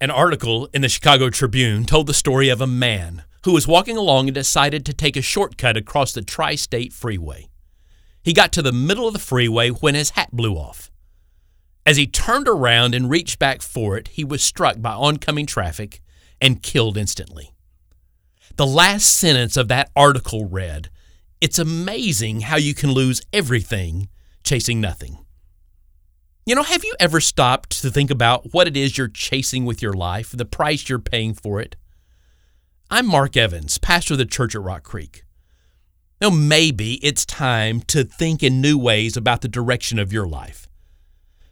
An article in the Chicago Tribune told the story of a man who was walking along and decided to take a shortcut across the Tri State Freeway. He got to the middle of the freeway when his hat blew off. As he turned around and reached back for it, he was struck by oncoming traffic and killed instantly. The last sentence of that article read It's amazing how you can lose everything chasing nothing. You know, have you ever stopped to think about what it is you're chasing with your life, the price you're paying for it? I'm Mark Evans, pastor of the church at Rock Creek. Now, maybe it's time to think in new ways about the direction of your life.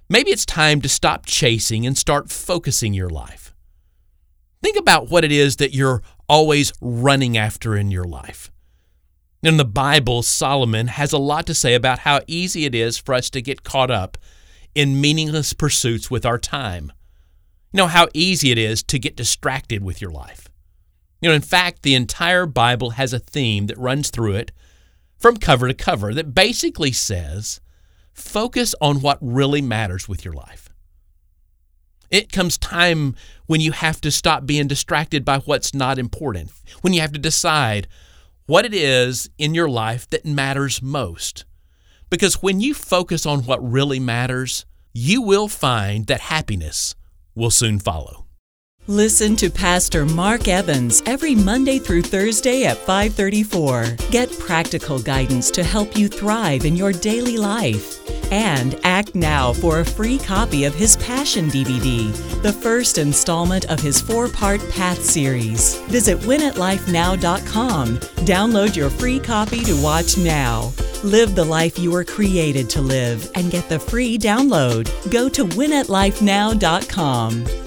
Maybe it's time to stop chasing and start focusing your life. Think about what it is that you're always running after in your life. In the Bible, Solomon has a lot to say about how easy it is for us to get caught up in meaningless pursuits with our time. You know how easy it is to get distracted with your life. You know, in fact, the entire Bible has a theme that runs through it from cover to cover that basically says focus on what really matters with your life. It comes time when you have to stop being distracted by what's not important, when you have to decide what it is in your life that matters most. Because when you focus on what really matters, you will find that happiness will soon follow. Listen to Pastor Mark Evans every Monday through Thursday at 534. Get practical guidance to help you thrive in your daily life. And act now for a free copy of his Passion DVD, the first installment of his four part Path series. Visit winitlifenow.com. Download your free copy to watch now. Live the life you were created to live and get the free download. Go to winitlifenow.com.